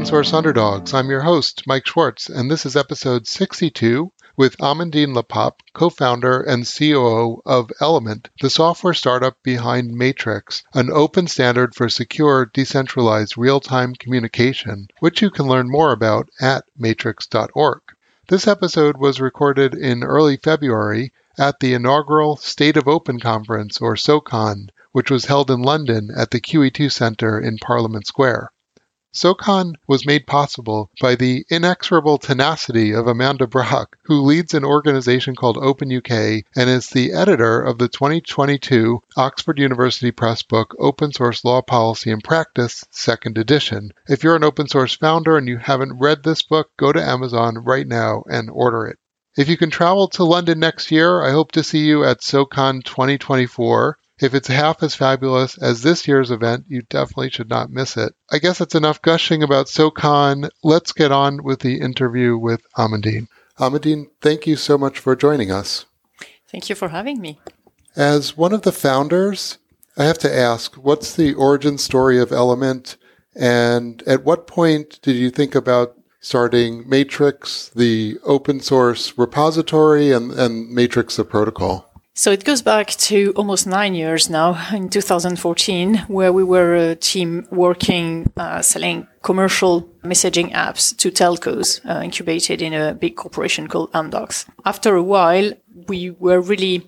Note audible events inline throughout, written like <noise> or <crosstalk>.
Open Source Underdogs. I'm your host, Mike Schwartz, and this is episode 62 with Amandine Le Pape, co-founder and COO of Element, the software startup behind Matrix, an open standard for secure, decentralized real-time communication, which you can learn more about at matrix.org. This episode was recorded in early February at the inaugural State of Open conference, or SOCON, which was held in London at the QE2 Centre in Parliament Square. SOCON was made possible by the inexorable tenacity of Amanda Brock, who leads an organization called Open UK and is the editor of the 2022 Oxford University Press book Open Source Law Policy and Practice, second edition. If you're an open source founder and you haven't read this book, go to Amazon right now and order it. If you can travel to London next year, I hope to see you at SOCON 2024. If it's half as fabulous as this year's event, you definitely should not miss it. I guess that's enough gushing about SOCON. Let's get on with the interview with Amandine. Amandine, thank you so much for joining us. Thank you for having me. As one of the founders, I have to ask, what's the origin story of Element? And at what point did you think about starting Matrix, the open source repository, and, and Matrix, the protocol? So it goes back to almost nine years now, in 2014, where we were a team working uh, selling commercial messaging apps to telcos uh, incubated in a big corporation called Amdocs. After a while, we were really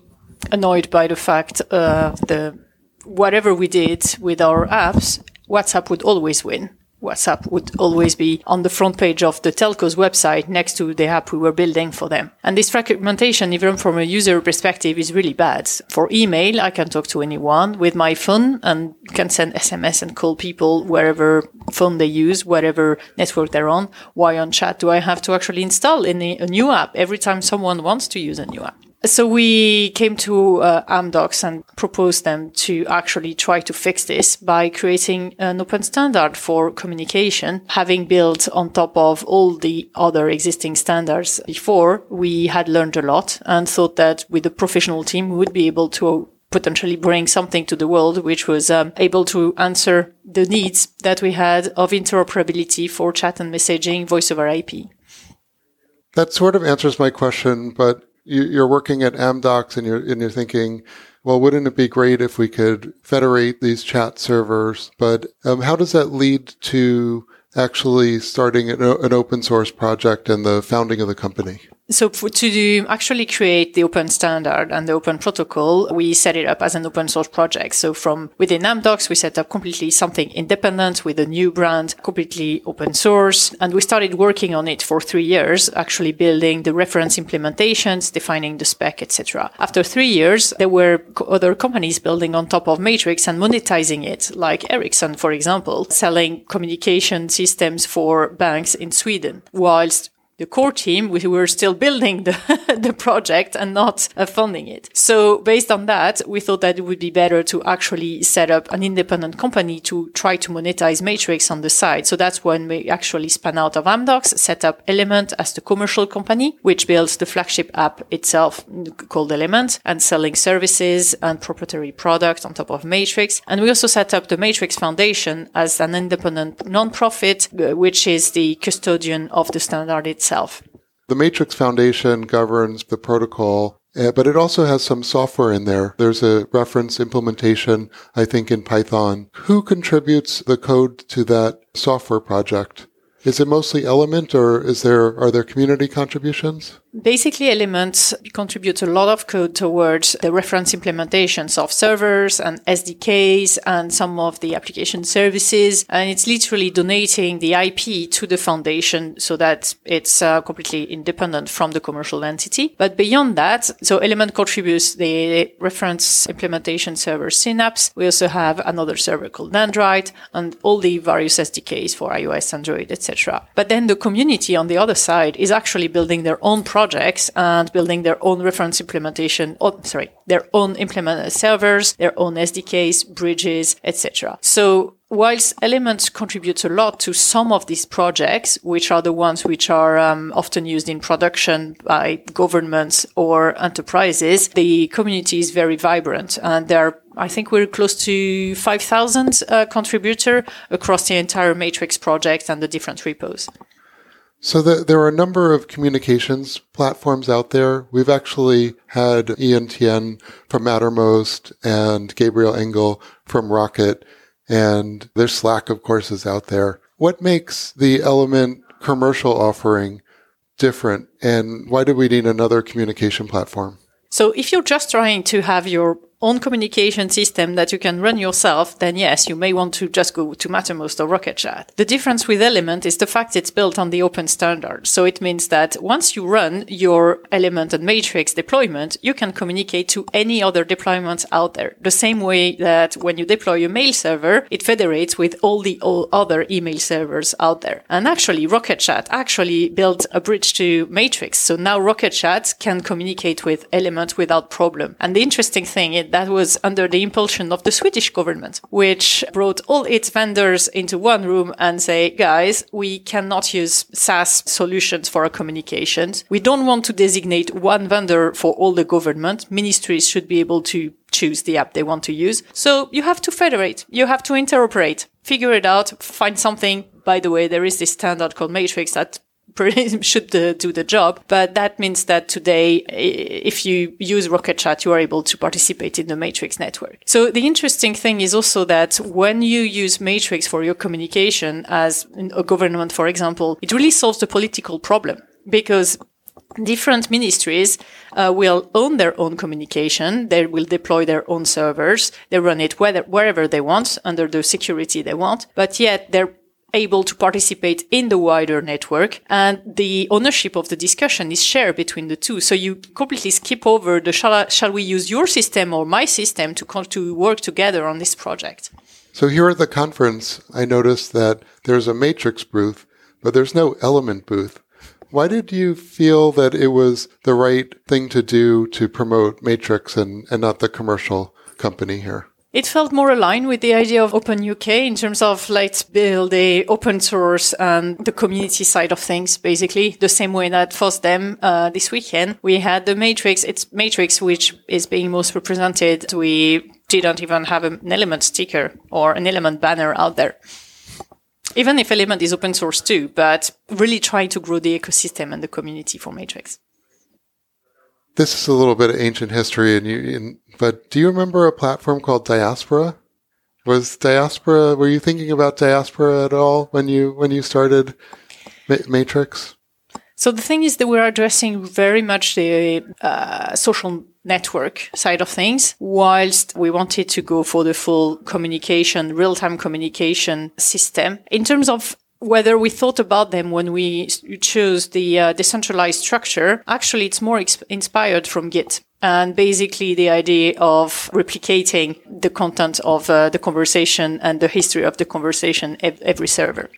annoyed by the fact uh, the whatever we did with our apps, WhatsApp would always win. WhatsApp would always be on the front page of the telco's website next to the app we were building for them. And this fragmentation, even from a user perspective, is really bad. For email, I can talk to anyone with my phone and can send SMS and call people wherever phone they use, whatever network they're on. Why on chat do I have to actually install a new app every time someone wants to use a new app? So we came to uh, Amdocs and proposed them to actually try to fix this by creating an open standard for communication. Having built on top of all the other existing standards before, we had learned a lot and thought that with a professional team, we would be able to potentially bring something to the world which was um, able to answer the needs that we had of interoperability for chat and messaging voice over IP. That sort of answers my question, but you're working at Amdocs and you're, and you're thinking, well, wouldn't it be great if we could federate these chat servers? But um, how does that lead to actually starting an, an open source project and the founding of the company? So for, to actually create the open standard and the open protocol, we set it up as an open source project. So from within Amdocs, we set up completely something independent with a new brand, completely open source. And we started working on it for three years, actually building the reference implementations, defining the spec, etc. After three years, there were other companies building on top of Matrix and monetizing it, like Ericsson, for example, selling communication systems for banks in Sweden, whilst the core team, we were still building the, <laughs> the project and not uh, funding it. So based on that, we thought that it would be better to actually set up an independent company to try to monetize Matrix on the side. So that's when we actually spun out of Amdocs, set up Element as the commercial company, which builds the flagship app itself called Element and selling services and proprietary products on top of Matrix. And we also set up the Matrix Foundation as an independent nonprofit, uh, which is the custodian of the standard itself. The Matrix Foundation governs the protocol, uh, but it also has some software in there. There's a reference implementation, I think, in Python. Who contributes the code to that software project? Is it mostly Element or is there, are there community contributions? Basically, Element contributes a lot of code towards the reference implementations of servers and SDKs and some of the application services. And it's literally donating the IP to the foundation so that it's uh, completely independent from the commercial entity. But beyond that, so Element contributes the reference implementation server Synapse. We also have another server called Dendrite and all the various SDKs for iOS, Android, etc. But then the community on the other side is actually building their own project projects and building their own reference implementation, oh, sorry, their own implement servers, their own SDKs, bridges, etc. So whilst Element contributes a lot to some of these projects, which are the ones which are um, often used in production by governments or enterprises, the community is very vibrant and there are I think we're close to 5,000 uh, contributor across the entire Matrix project and the different repos. So the, there are a number of communications platforms out there. We've actually had Ian Tien from Mattermost and Gabriel Engel from Rocket and their Slack, of course, is out there. What makes the Element commercial offering different, and why do we need another communication platform? So if you're just trying to have your own communication system that you can run yourself, then yes, you may want to just go to Mattermost or Rocket Chat. The difference with Element is the fact it's built on the open standard. So it means that once you run your Element and Matrix deployment, you can communicate to any other deployments out there. The same way that when you deploy a mail server, it federates with all the all other email servers out there. And actually, Rocket Chat actually built a bridge to Matrix. So now Rocket Chat can communicate with Element without problem. And the interesting thing is that was under the impulsion of the Swedish government, which brought all its vendors into one room and say, guys, we cannot use SaaS solutions for our communications. We don't want to designate one vendor for all the government. Ministries should be able to choose the app they want to use. So you have to federate. You have to interoperate, figure it out, find something. By the way, there is this standard called Matrix that <laughs> should do the job. But that means that today, if you use Rocket Chat, you are able to participate in the Matrix network. So the interesting thing is also that when you use Matrix for your communication as a government, for example, it really solves the political problem because different ministries uh, will own their own communication. They will deploy their own servers. They run it whether, wherever they want under the security they want. But yet they're able to participate in the wider network and the ownership of the discussion is shared between the two. So you completely skip over the shall, I, shall we use your system or my system to, to work together on this project. So here at the conference, I noticed that there's a matrix booth, but there's no element booth. Why did you feel that it was the right thing to do to promote Matrix and, and not the commercial company here? It felt more aligned with the idea of Open UK in terms of let's build a open source and the community side of things, basically the same way that FOSDEM uh, this weekend we had the Matrix. It's Matrix which is being most represented. We didn't even have an element sticker or an element banner out there. Even if Element is open source too, but really trying to grow the ecosystem and the community for Matrix this is a little bit of ancient history, and you, but do you remember a platform called Diaspora? Was Diaspora? Were you thinking about Diaspora at all when you when you started Ma- Matrix? So the thing is that we're addressing very much the uh, social network side of things, whilst we wanted to go for the full communication, real time communication system. In terms of whether we thought about them when we chose the uh, decentralized structure, actually it's more exp- inspired from Git. And basically the idea of replicating the content of uh, the conversation and the history of the conversation ev- every server.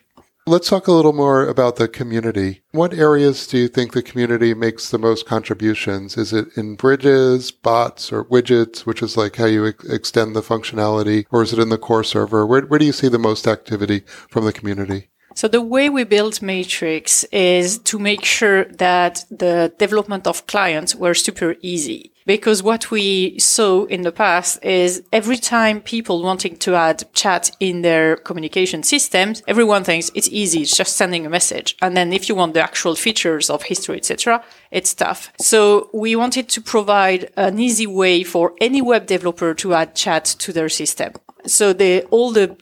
Let's talk a little more about the community. What areas do you think the community makes the most contributions? Is it in bridges, bots, or widgets, which is like how you ex- extend the functionality, or is it in the core server? Where, where do you see the most activity from the community? So the way we built Matrix is to make sure that the development of clients were super easy. Because what we saw in the past is every time people wanting to add chat in their communication systems, everyone thinks it's easy. It's just sending a message. And then if you want the actual features of history, etc., it's tough. So we wanted to provide an easy way for any web developer to add chat to their system. So the, all the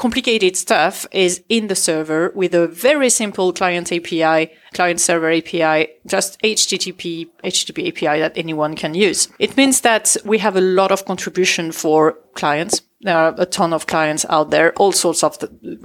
complicated stuff is in the server with a very simple client API, client server API, just HTTP, HTTP API that anyone can use. It means that we have a lot of contribution for clients there are a ton of clients out there, all sorts of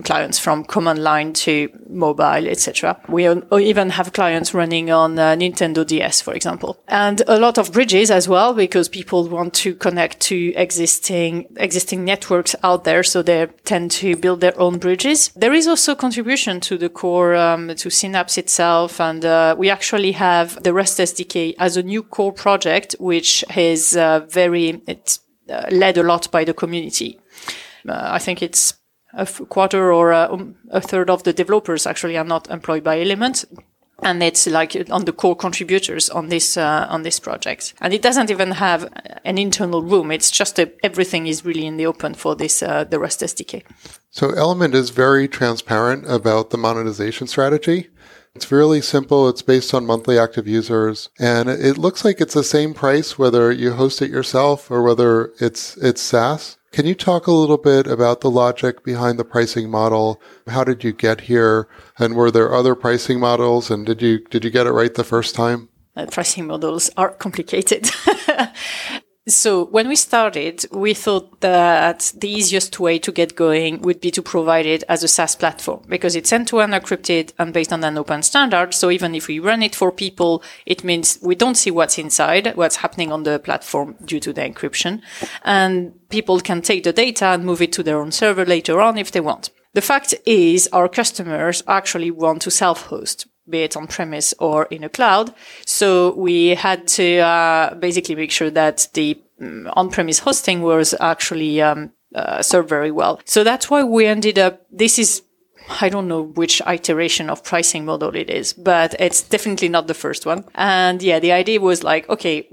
clients from command line to mobile, etc. We even have clients running on uh, Nintendo DS, for example, and a lot of bridges as well, because people want to connect to existing existing networks out there, so they tend to build their own bridges. There is also contribution to the core um, to Synapse itself, and uh, we actually have the Rust SDK as a new core project, which is uh, very it's uh, led a lot by the community. Uh, I think it's a quarter or a, um, a third of the developers actually are not employed by Element and it's like on the core contributors on this uh, on this project. And it doesn't even have an internal room. It's just a, everything is really in the open for this uh, the Rust sdk so element is very transparent about the monetization strategy it's really simple it's based on monthly active users and it looks like it's the same price whether you host it yourself or whether it's it's saas can you talk a little bit about the logic behind the pricing model? How did you get here? And were there other pricing models? And did you did you get it right the first time? Uh, pricing models are complicated. <laughs> So when we started, we thought that the easiest way to get going would be to provide it as a SaaS platform because it's end-to-end encrypted and based on an open standard. So even if we run it for people, it means we don't see what's inside, what's happening on the platform due to the encryption. And people can take the data and move it to their own server later on if they want. The fact is our customers actually want to self-host be it on premise or in a cloud. So we had to uh, basically make sure that the um, on-premise hosting was actually um, uh, served very well. So that's why we ended up. This is I don't know which iteration of pricing model it is, but it's definitely not the first one. And yeah, the idea was like, okay,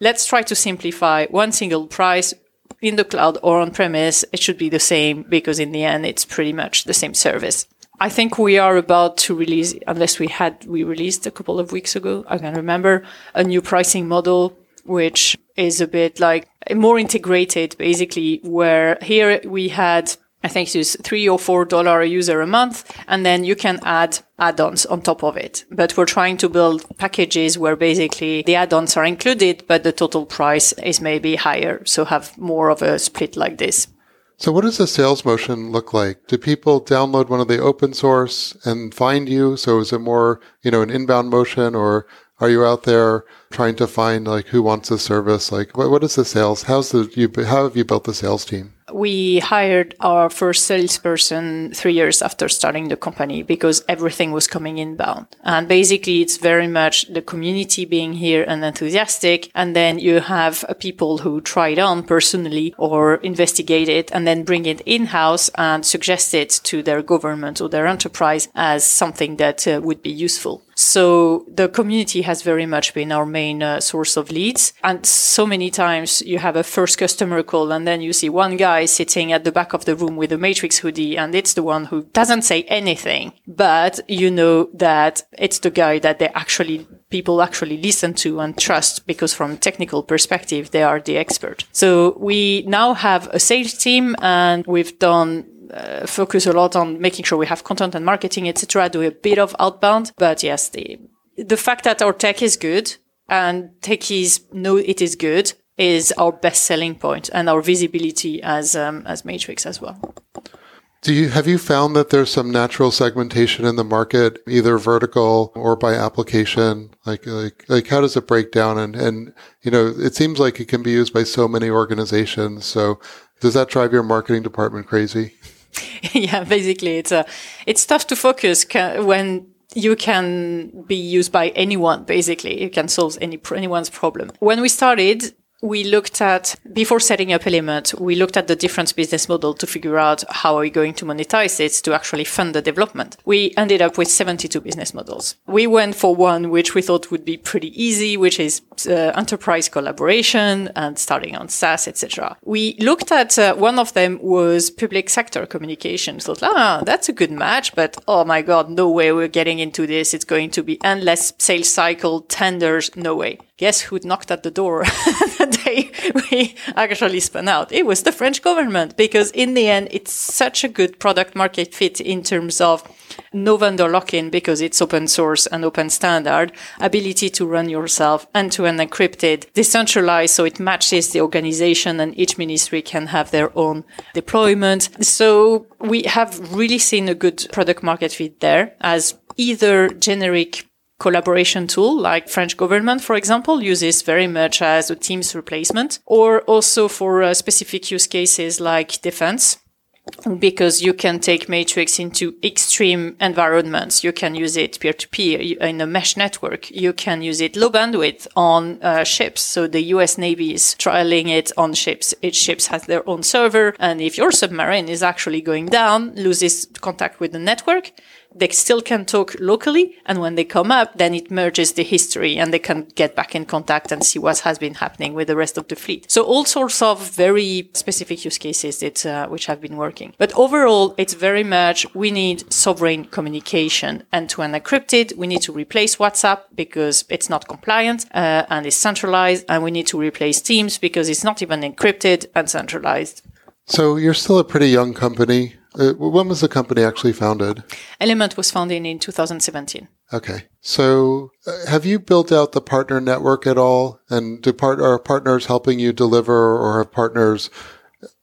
let's try to simplify one single price in the cloud or on premise. It should be the same because in the end, it's pretty much the same service. I think we are about to release, unless we had, we released a couple of weeks ago. I can remember a new pricing model, which is a bit like more integrated, basically, where here we had, I think it's three or four dollar a user a month, and then you can add add-ons on top of it. But we're trying to build packages where basically the add-ons are included, but the total price is maybe higher. So have more of a split like this. So what does the sales motion look like? Do people download one of the open source and find you? So is it more, you know, an inbound motion or are you out there trying to find like who wants the service? Like what, what is the sales? How's the, you, how have you built the sales team? we hired our first salesperson three years after starting the company because everything was coming inbound. And basically, it's very much the community being here and enthusiastic. And then you have people who try it on personally or investigate it and then bring it in house and suggest it to their government or their enterprise as something that uh, would be useful. So the community has very much been our main uh, source of leads. And so many times you have a first customer call and then you see one guy sitting at the back of the room with a matrix hoodie and it's the one who doesn't say anything, but you know that it's the guy that they actually people actually listen to and trust because from technical perspective they are the expert. So we now have a sales team and we've done uh, focus a lot on making sure we have content and marketing, etc. Do a bit of outbound, but yes, the the fact that our tech is good and techies know it is good is our best selling point and our visibility as um, as Matrix as well. Do you have you found that there's some natural segmentation in the market, either vertical or by application? Like like like how does it break down? And and you know, it seems like it can be used by so many organizations. So does that drive your marketing department crazy? <laughs> yeah, basically, it's a it's tough to focus when you can be used by anyone. Basically, you can solve any anyone's problem. When we started, we looked at before setting up element we looked at the different business model to figure out how are we going to monetize it to actually fund the development we ended up with 72 business models we went for one which we thought would be pretty easy which is uh, enterprise collaboration and starting on saas etc we looked at uh, one of them was public sector communication. Ah that's a good match but oh my god no way we're getting into this. It's going to be endless sales cycle tenders. No way. Guess who knocked at the door <laughs> the day we actually spun out? It was the French government because in the end, it's such a good product market fit in terms of no vendor lock-in because it's open source and open standard, ability to run yourself end to end encrypted, decentralized so it matches the organization and each ministry can have their own deployment. So we have really seen a good product market fit there as either generic collaboration tool like French government, for example, uses very much as a Teams replacement or also for uh, specific use cases like defense because you can take Matrix into extreme environments. You can use it peer to peer in a mesh network. You can use it low bandwidth on uh, ships. So the US Navy is trialing it on ships. Each ship has their own server. And if your submarine is actually going down, loses contact with the network, they still can talk locally. And when they come up, then it merges the history and they can get back in contact and see what has been happening with the rest of the fleet. So all sorts of very specific use cases that, uh, which have been working. But overall, it's very much we need sovereign communication and to encrypted. We need to replace WhatsApp because it's not compliant uh, and it's centralized. And we need to replace Teams because it's not even encrypted and centralized. So you're still a pretty young company. Uh, when was the company actually founded? Element was founded in 2017. Okay. So uh, have you built out the partner network at all? And do part, are partners helping you deliver or have partners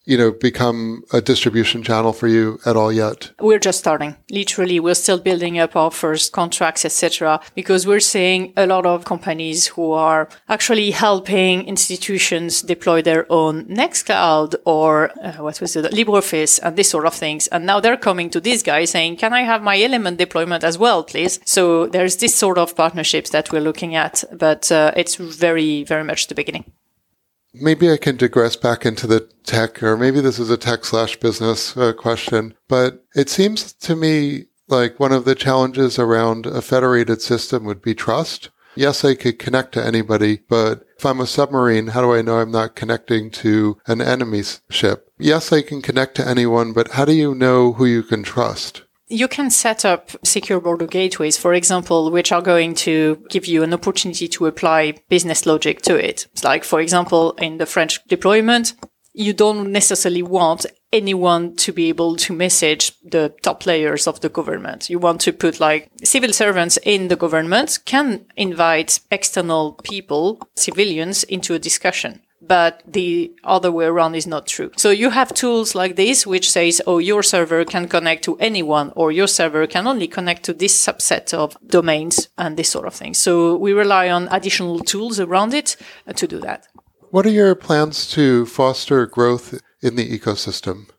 you know, become a distribution channel for you at all yet? We're just starting. Literally, we're still building up our first contracts, etc. Because we're seeing a lot of companies who are actually helping institutions deploy their own Nextcloud or uh, what was it, LibreOffice and this sort of things. And now they're coming to these guys saying, "Can I have my Element deployment as well, please?" So there's this sort of partnerships that we're looking at, but uh, it's very, very much the beginning maybe I can digress back into the tech, or maybe this is a tech slash business uh, question, but it seems to me like one of the challenges around a federated system would be trust. Yes, I could connect to anybody, but if I'm a submarine, how do I know I'm not connecting to an enemy's ship? Yes, I can connect to anyone, but how do you know who you can trust? You can set up secure border gateways, for example, which are going to give you an opportunity to apply business logic to it. It's like, for example, in the French deployment, you don't necessarily want anyone to be able to message the top layers of the government. You want to put like civil servants in the government can invite external people, civilians into a discussion but the other way around is not true. So you have tools like this, which says, oh, your server can connect to anyone, or your server can only connect to this subset of domains and this sort of thing. So we rely on additional tools around it uh, to do that. What are your plans to foster growth in the ecosystem?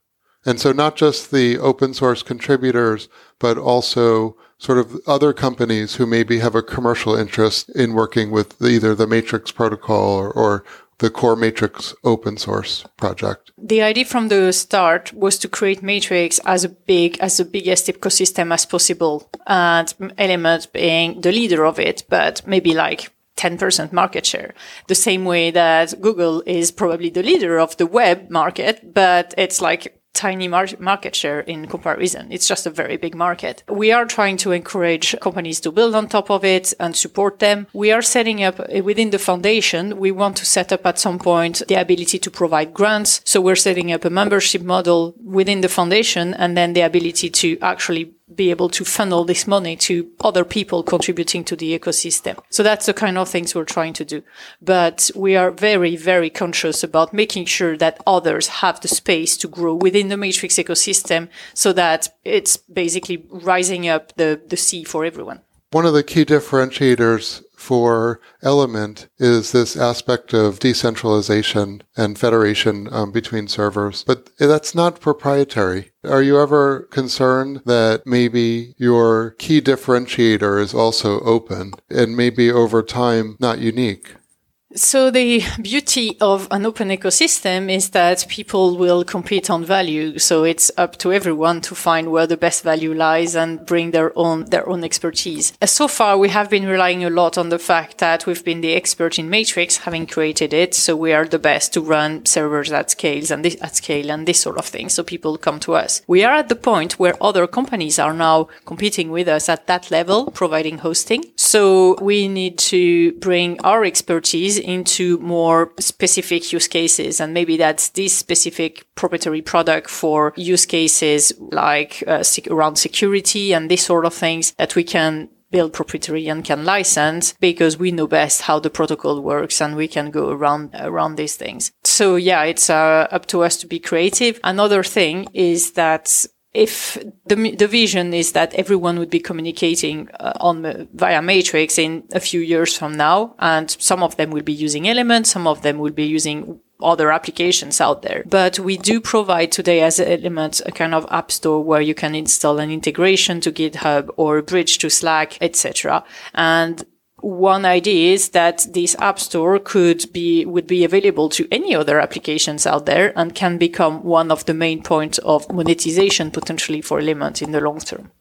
And so not just the open source contributors, but also sort of other companies who maybe have a commercial interest in working with either the Matrix protocol or, or, the core Matrix open source project? The idea from the start was to create Matrix as a big, as the biggest ecosystem as possible, and Element being the leader of it, but maybe like 10% market share. The same way that Google is probably the leader of the web market, but it's like tiny mar- market share in comparison. It's just a very big market. We are trying to encourage companies to build on top of it and support them. We are setting up uh, within the foundation. We want to set up at some point the ability to provide grants. So we're setting up a membership model within the foundation and then the ability to actually be able to funnel this money to other people contributing to the ecosystem. So that's the kind of things we're trying to do. But we are very, very conscious about making sure that others have the space to grow within the Matrix ecosystem so that it's basically rising up the, the sea for everyone. One of the key differentiators for Element is this aspect of decentralization and federation um, between servers, but that's not proprietary. Are you ever concerned that maybe your key differentiator is also open and maybe over time not unique? So the beauty of an open ecosystem is that people will compete on value. So it's up to everyone to find where the best value lies and bring their own, their own expertise. Uh, so far, we have been relying a lot on the fact that we've been the expert in Matrix, having created it. So we are the best to run servers at scales and this, at scale and this sort of thing. So people come to us. We are at the point where other companies are now competing with us at that level, providing hosting. So we need to bring our expertise into more specific use cases. And maybe that's this specific proprietary product for use cases like uh, sec- around security and this sort of things that we can build proprietary and can license because we know best how the protocol works and we can go around around these things. So yeah, it's uh, up to us to be creative. Another thing is that if the, the vision is that everyone would be communicating uh, on via matrix in a few years from now and some of them will be using elements some of them will be using other applications out there. But we do provide today as Element a kind of app store where you can install an integration to GitHub or a bridge to Slack, etc. And one idea is that this app store could be would be available to any other applications out there and can become one of the main points of monetization potentially for Element in the long term.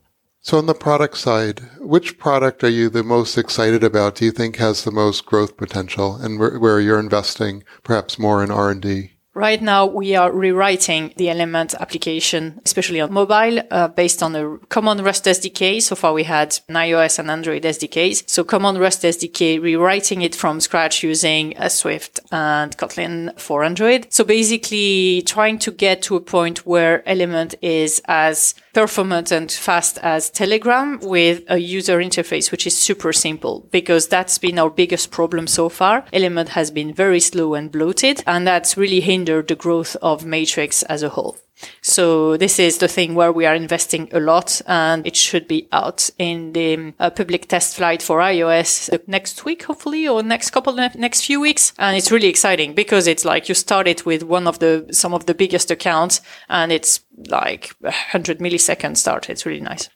So on the product side, which product are you the most excited about? Do you think has the most growth potential and where, where you're investing perhaps more in R&D? Right now, we are rewriting the Element application, especially on mobile, uh, based on a common Rust SDK. So far, we had an iOS and Android SDKs. So common Rust SDK, rewriting it from scratch using a Swift and Kotlin for Android. So basically trying to get to a point where Element is as performant and fast as Telegram with a user interface, which is super simple because that's been our biggest problem so far. Element has been very slow and bloated and that's really hindered the growth of Matrix as a whole. So this is the thing where we are investing a lot and it should be out in the uh, public TestFlight for iOS next week, hopefully, or next couple, next few weeks. And it's really exciting because it's like you start it with one of the, some of the biggest accounts and it's like 100 millisecond start. It's really nice.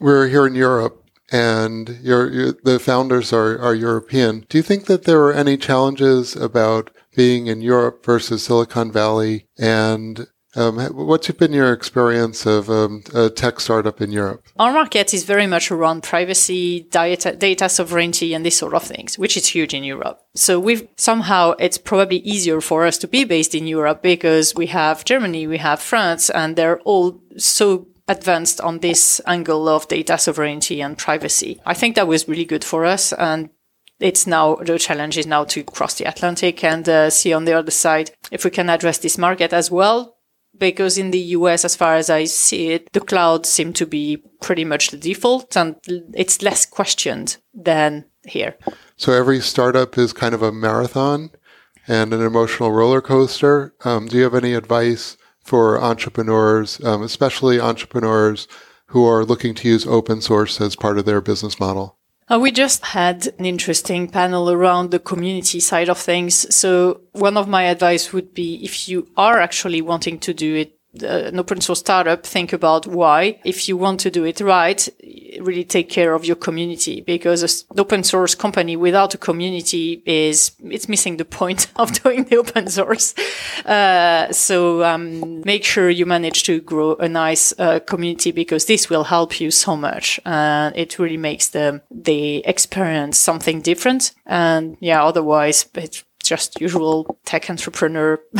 We're here in Europe and you're, the founders are, are European. Do you think that there are any challenges about being in Europe versus Silicon Valley? And um, what's been your experience of um, a tech startup in Europe? Our market is very much around privacy, data, data sovereignty, and these sort of things, which is huge in Europe. So we've somehow it's probably easier for us to be based in Europe because we have Germany, we have France, and they're all so advanced on this angle of data sovereignty and privacy. I think that was really good for us. And it's now the challenge is now to cross the Atlantic and uh, see on the other side if we can address this market as well. Because in the US, as far as I see it, the cloud seem to be pretty much the default and it's less questioned than here. So every startup is kind of a marathon and an emotional roller coaster. Um, do you have any advice for entrepreneurs, um, especially entrepreneurs who are looking to use open source as part of their business model? Uh, we just had an interesting panel around the community side of things. So one of my advice would be if you are actually wanting to do it uh, an open source startup, think about why. If you want to do it right, really take care of your community because an open source company without a community is, it's missing the point <laughs> of doing the open source. Uh, so, um, make sure you manage to grow a nice, uh, community because this will help you so much. And it really makes the, the experience something different. And yeah, otherwise it's just usual tech entrepreneur <laughs>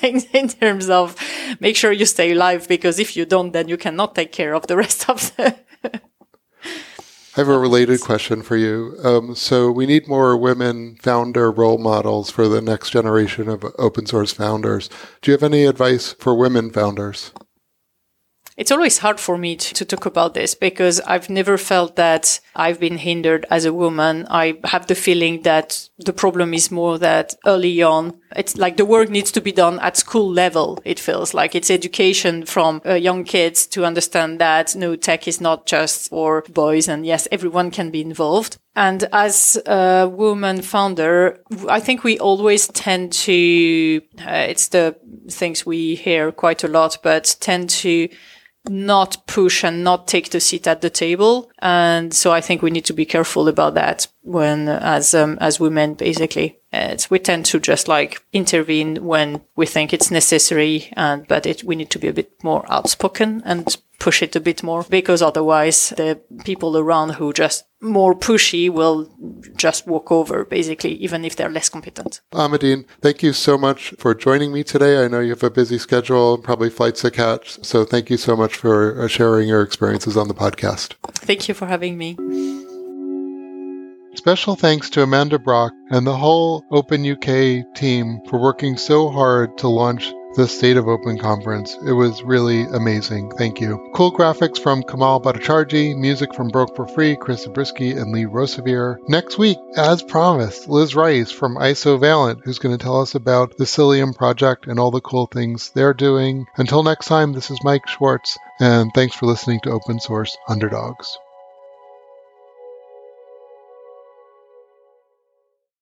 things in terms of make sure you stay alive because if you don't, then you cannot take care of the rest of the. I have a related question for you. Um, so we need more women founder role models for the next generation of open source founders. Do you have any advice for women founders? It's always hard for me to, to, talk about this because I've never felt that I've been hindered as a woman. I have the feeling that the problem is more that early on, it's like the work needs to be done at school level. It feels like it's education from uh, young kids to understand that no tech is not just for boys. And yes, everyone can be involved. And as a woman founder, I think we always tend to, uh, it's the things we hear quite a lot, but tend to not push and not take the seat at the table. And so I think we need to be careful about that when, as, um, as women, basically. It's, we tend to just like intervene when we think it's necessary. And, but it, we need to be a bit more outspoken and push it a bit more because otherwise the people around who just more pushy will just walk over basically, even if they're less competent. Amandine, thank you so much for joining me today. I know you have a busy schedule, probably flights to catch. So thank you so much for uh, sharing your experiences on the podcast. Thank you for having me. Special thanks to Amanda Brock and the whole Open UK team for working so hard to launch the State of Open conference. It was really amazing. Thank you. Cool graphics from Kamal Bhattacharjee, music from Broke for Free, Chris Zabriskie, and Lee Rosevere. Next week, as promised, Liz Rice from Isovalent, who's going to tell us about the Cilium project and all the cool things they're doing. Until next time, this is Mike Schwartz, and thanks for listening to Open Source Underdogs.